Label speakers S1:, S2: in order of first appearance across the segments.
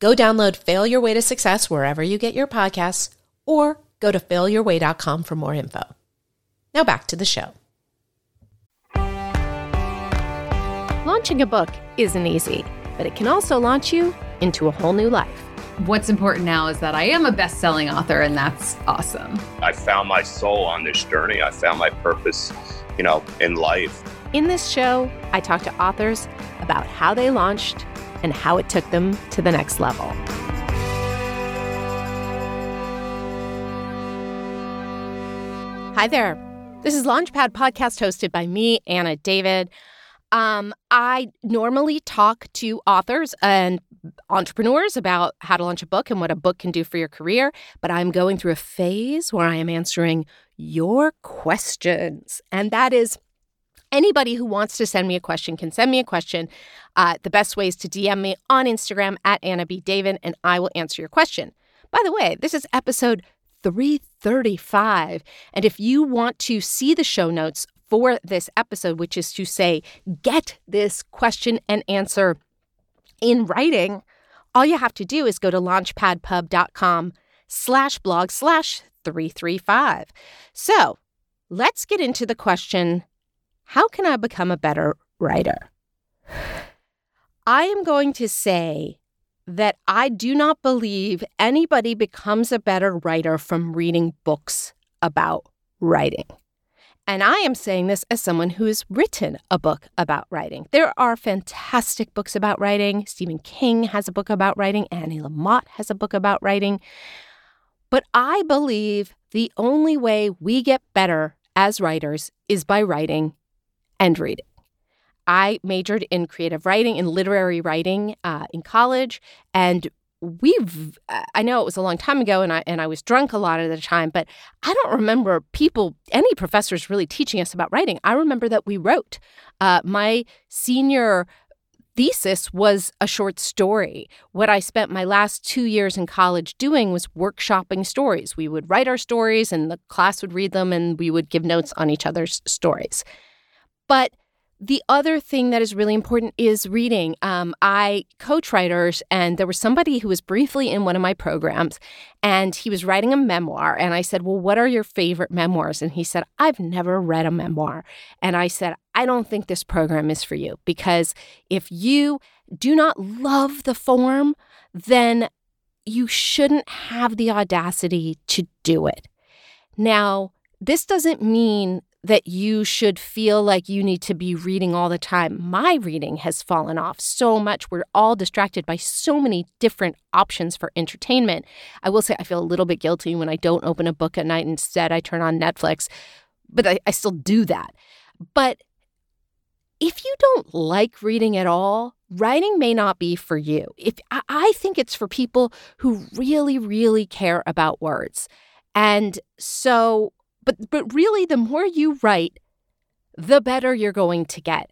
S1: Go download Fail Your Way to Success wherever you get your podcasts or go to failyourway.com for more info. Now back to the show. Launching a book isn't easy, but it can also launch you into a whole new life.
S2: What's important now is that I am a best selling author, and that's awesome.
S3: I found my soul on this journey. I found my purpose, you know, in life.
S1: In this show, I talk to authors about how they launched and how it took them to the next level. Hi there. This is Launchpad podcast hosted by me, Anna David. Um, I normally talk to authors and entrepreneurs about how to launch a book and what a book can do for your career, but I'm going through a phase where I am answering your questions. And that is anybody who wants to send me a question can send me a question. Uh, the best way is to DM me on Instagram at Anna B. David, and I will answer your question. By the way, this is episode 335. And if you want to see the show notes for this episode, which is to say, get this question and answer in writing, all you have to do is go to launchpadpub.com slash blog slash 335. So let's get into the question how can I become a better writer? I am going to say that I do not believe anybody becomes a better writer from reading books about writing. And I am saying this as someone who has written a book about writing. There are fantastic books about writing. Stephen King has a book about writing. Annie Lamott has a book about writing. But I believe the only way we get better as writers is by writing and reading. I majored in creative writing and literary writing uh, in college, and we've I know it was a long time ago and I and I was drunk a lot of the time, but I don't remember people any professors really teaching us about writing. I remember that we wrote. Uh, my senior thesis was a short story. What I spent my last two years in college doing was workshopping stories. We would write our stories and the class would read them and we would give notes on each other's stories. But the other thing that is really important is reading. Um, I coach writers, and there was somebody who was briefly in one of my programs, and he was writing a memoir. And I said, Well, what are your favorite memoirs? And he said, I've never read a memoir. And I said, I don't think this program is for you because if you do not love the form, then you shouldn't have the audacity to do it. Now, this doesn't mean that you should feel like you need to be reading all the time. My reading has fallen off so much. We're all distracted by so many different options for entertainment. I will say I feel a little bit guilty when I don't open a book at night. Instead, I turn on Netflix, but I, I still do that. But if you don't like reading at all, writing may not be for you. If I think it's for people who really, really care about words. And so but but really the more you write, the better you're going to get.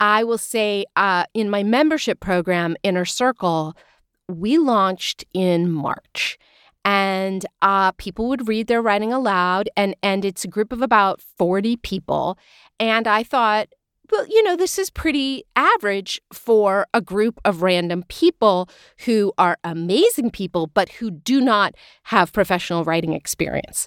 S1: I will say uh, in my membership program, Inner Circle, we launched in March. And uh, people would read their writing aloud, and, and it's a group of about 40 people. And I thought, well, you know, this is pretty average for a group of random people who are amazing people, but who do not have professional writing experience.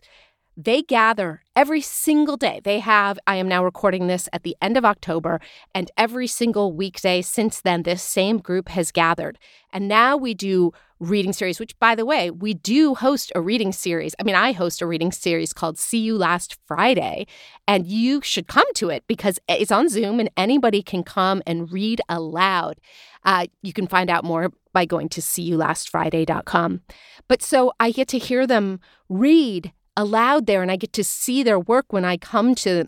S1: They gather every single day. They have, I am now recording this at the end of October, and every single weekday since then, this same group has gathered. And now we do reading series, which, by the way, we do host a reading series. I mean, I host a reading series called See You Last Friday, and you should come to it because it's on Zoom and anybody can come and read aloud. Uh, you can find out more by going to seeyoulastfriday.com. But so I get to hear them read aloud there and I get to see their work when I come to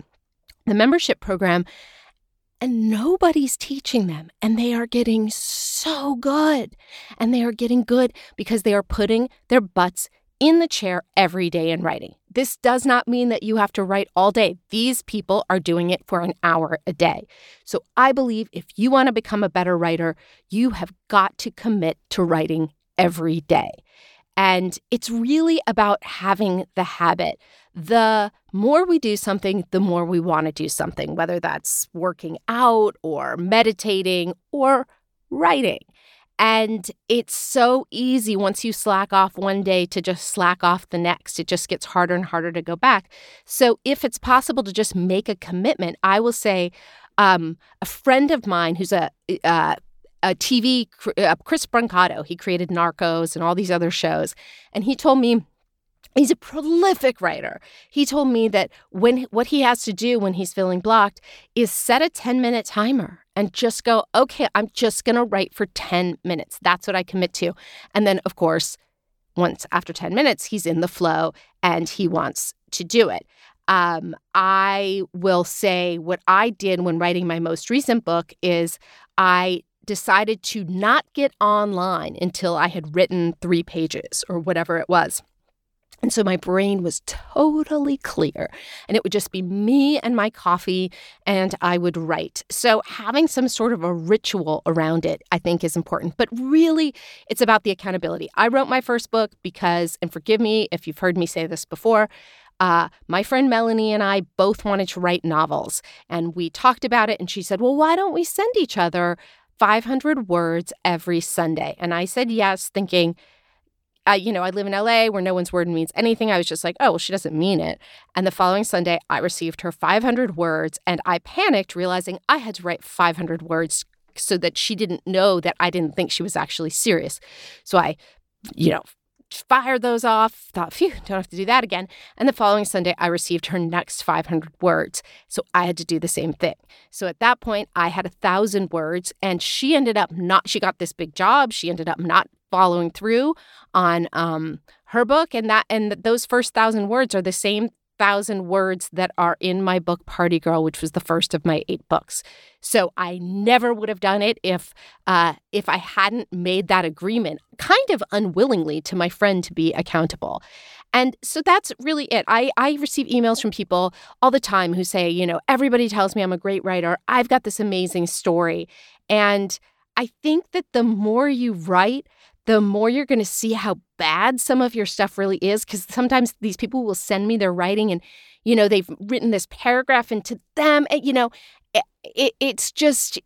S1: the membership program. And nobody's teaching them, and they are getting so good. And they are getting good because they are putting their butts in the chair every day and writing. This does not mean that you have to write all day. These people are doing it for an hour a day. So I believe if you want to become a better writer, you have got to commit to writing every day. And it's really about having the habit. The more we do something, the more we want to do something, whether that's working out or meditating or writing. And it's so easy once you slack off one day to just slack off the next. It just gets harder and harder to go back. So, if it's possible to just make a commitment, I will say um, a friend of mine who's a, uh, a TV, uh, Chris Brancato, he created Narcos and all these other shows. And he told me He's a prolific writer. He told me that when what he has to do when he's feeling blocked is set a 10 minute timer and just go, okay, I'm just going to write for 10 minutes. That's what I commit to. And then, of course, once after 10 minutes, he's in the flow and he wants to do it. Um, I will say what I did when writing my most recent book is I decided to not get online until I had written three pages or whatever it was. And so my brain was totally clear, and it would just be me and my coffee, and I would write. So, having some sort of a ritual around it, I think, is important. But really, it's about the accountability. I wrote my first book because, and forgive me if you've heard me say this before, uh, my friend Melanie and I both wanted to write novels, and we talked about it. And she said, Well, why don't we send each other 500 words every Sunday? And I said yes, thinking, I, you know, I live in LA where no one's word means anything. I was just like, oh, well, she doesn't mean it. And the following Sunday, I received her 500 words and I panicked, realizing I had to write 500 words so that she didn't know that I didn't think she was actually serious. So I, you know, fired those off, thought, phew, don't have to do that again. And the following Sunday, I received her next 500 words. So I had to do the same thing. So at that point, I had a thousand words, and she ended up not, she got this big job. She ended up not following through on um, her book and that and those first thousand words are the same thousand words that are in my book party girl which was the first of my eight books. So i never would have done it if uh, if i hadn't made that agreement kind of unwillingly to my friend to be accountable. And so that's really it. I i receive emails from people all the time who say you know everybody tells me i'm a great writer. I've got this amazing story. And i think that the more you write the more you're going to see how bad some of your stuff really is. Because sometimes these people will send me their writing and, you know, they've written this paragraph into them. And, you know, it, it, it's just,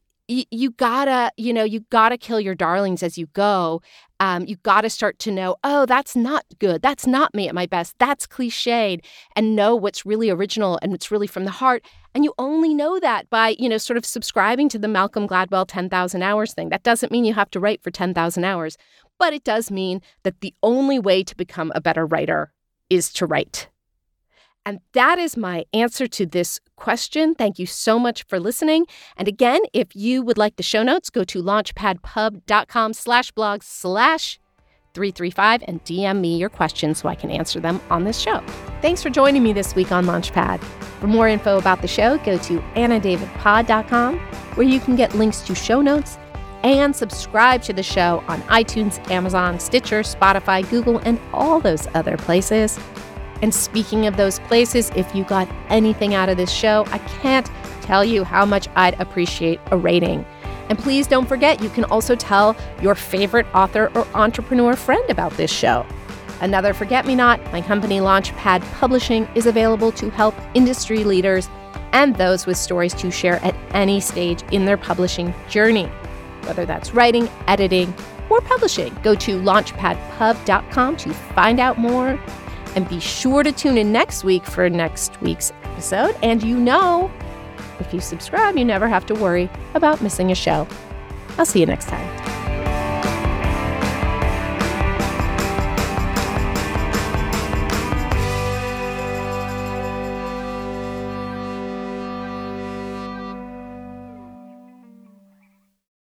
S1: you, gotta, you know, you gotta kill your darlings as you go. Um, you gotta start to know, oh, that's not good. That's not me at my best. That's cliched. And know what's really original and what's really from the heart. And you only know that by, you know, sort of subscribing to the Malcolm Gladwell 10,000 hours thing. That doesn't mean you have to write for 10,000 hours but it does mean that the only way to become a better writer is to write. And that is my answer to this question. Thank you so much for listening. And again, if you would like the show notes, go to launchpadpub.com slash blog slash 335 and DM me your questions so I can answer them on this show. Thanks for joining me this week on Launchpad. For more info about the show, go to annadavidpod.com where you can get links to show notes and subscribe to the show on iTunes, Amazon, Stitcher, Spotify, Google, and all those other places. And speaking of those places, if you got anything out of this show, I can't tell you how much I'd appreciate a rating. And please don't forget, you can also tell your favorite author or entrepreneur friend about this show. Another Forget Me Not, my company Launchpad Publishing, is available to help industry leaders and those with stories to share at any stage in their publishing journey whether that's writing, editing, or publishing. Go to launchpadpub.com to find out more. And be sure to tune in next week for next week's episode. And you know, if you subscribe, you never have to worry about missing a show. I'll see you next time.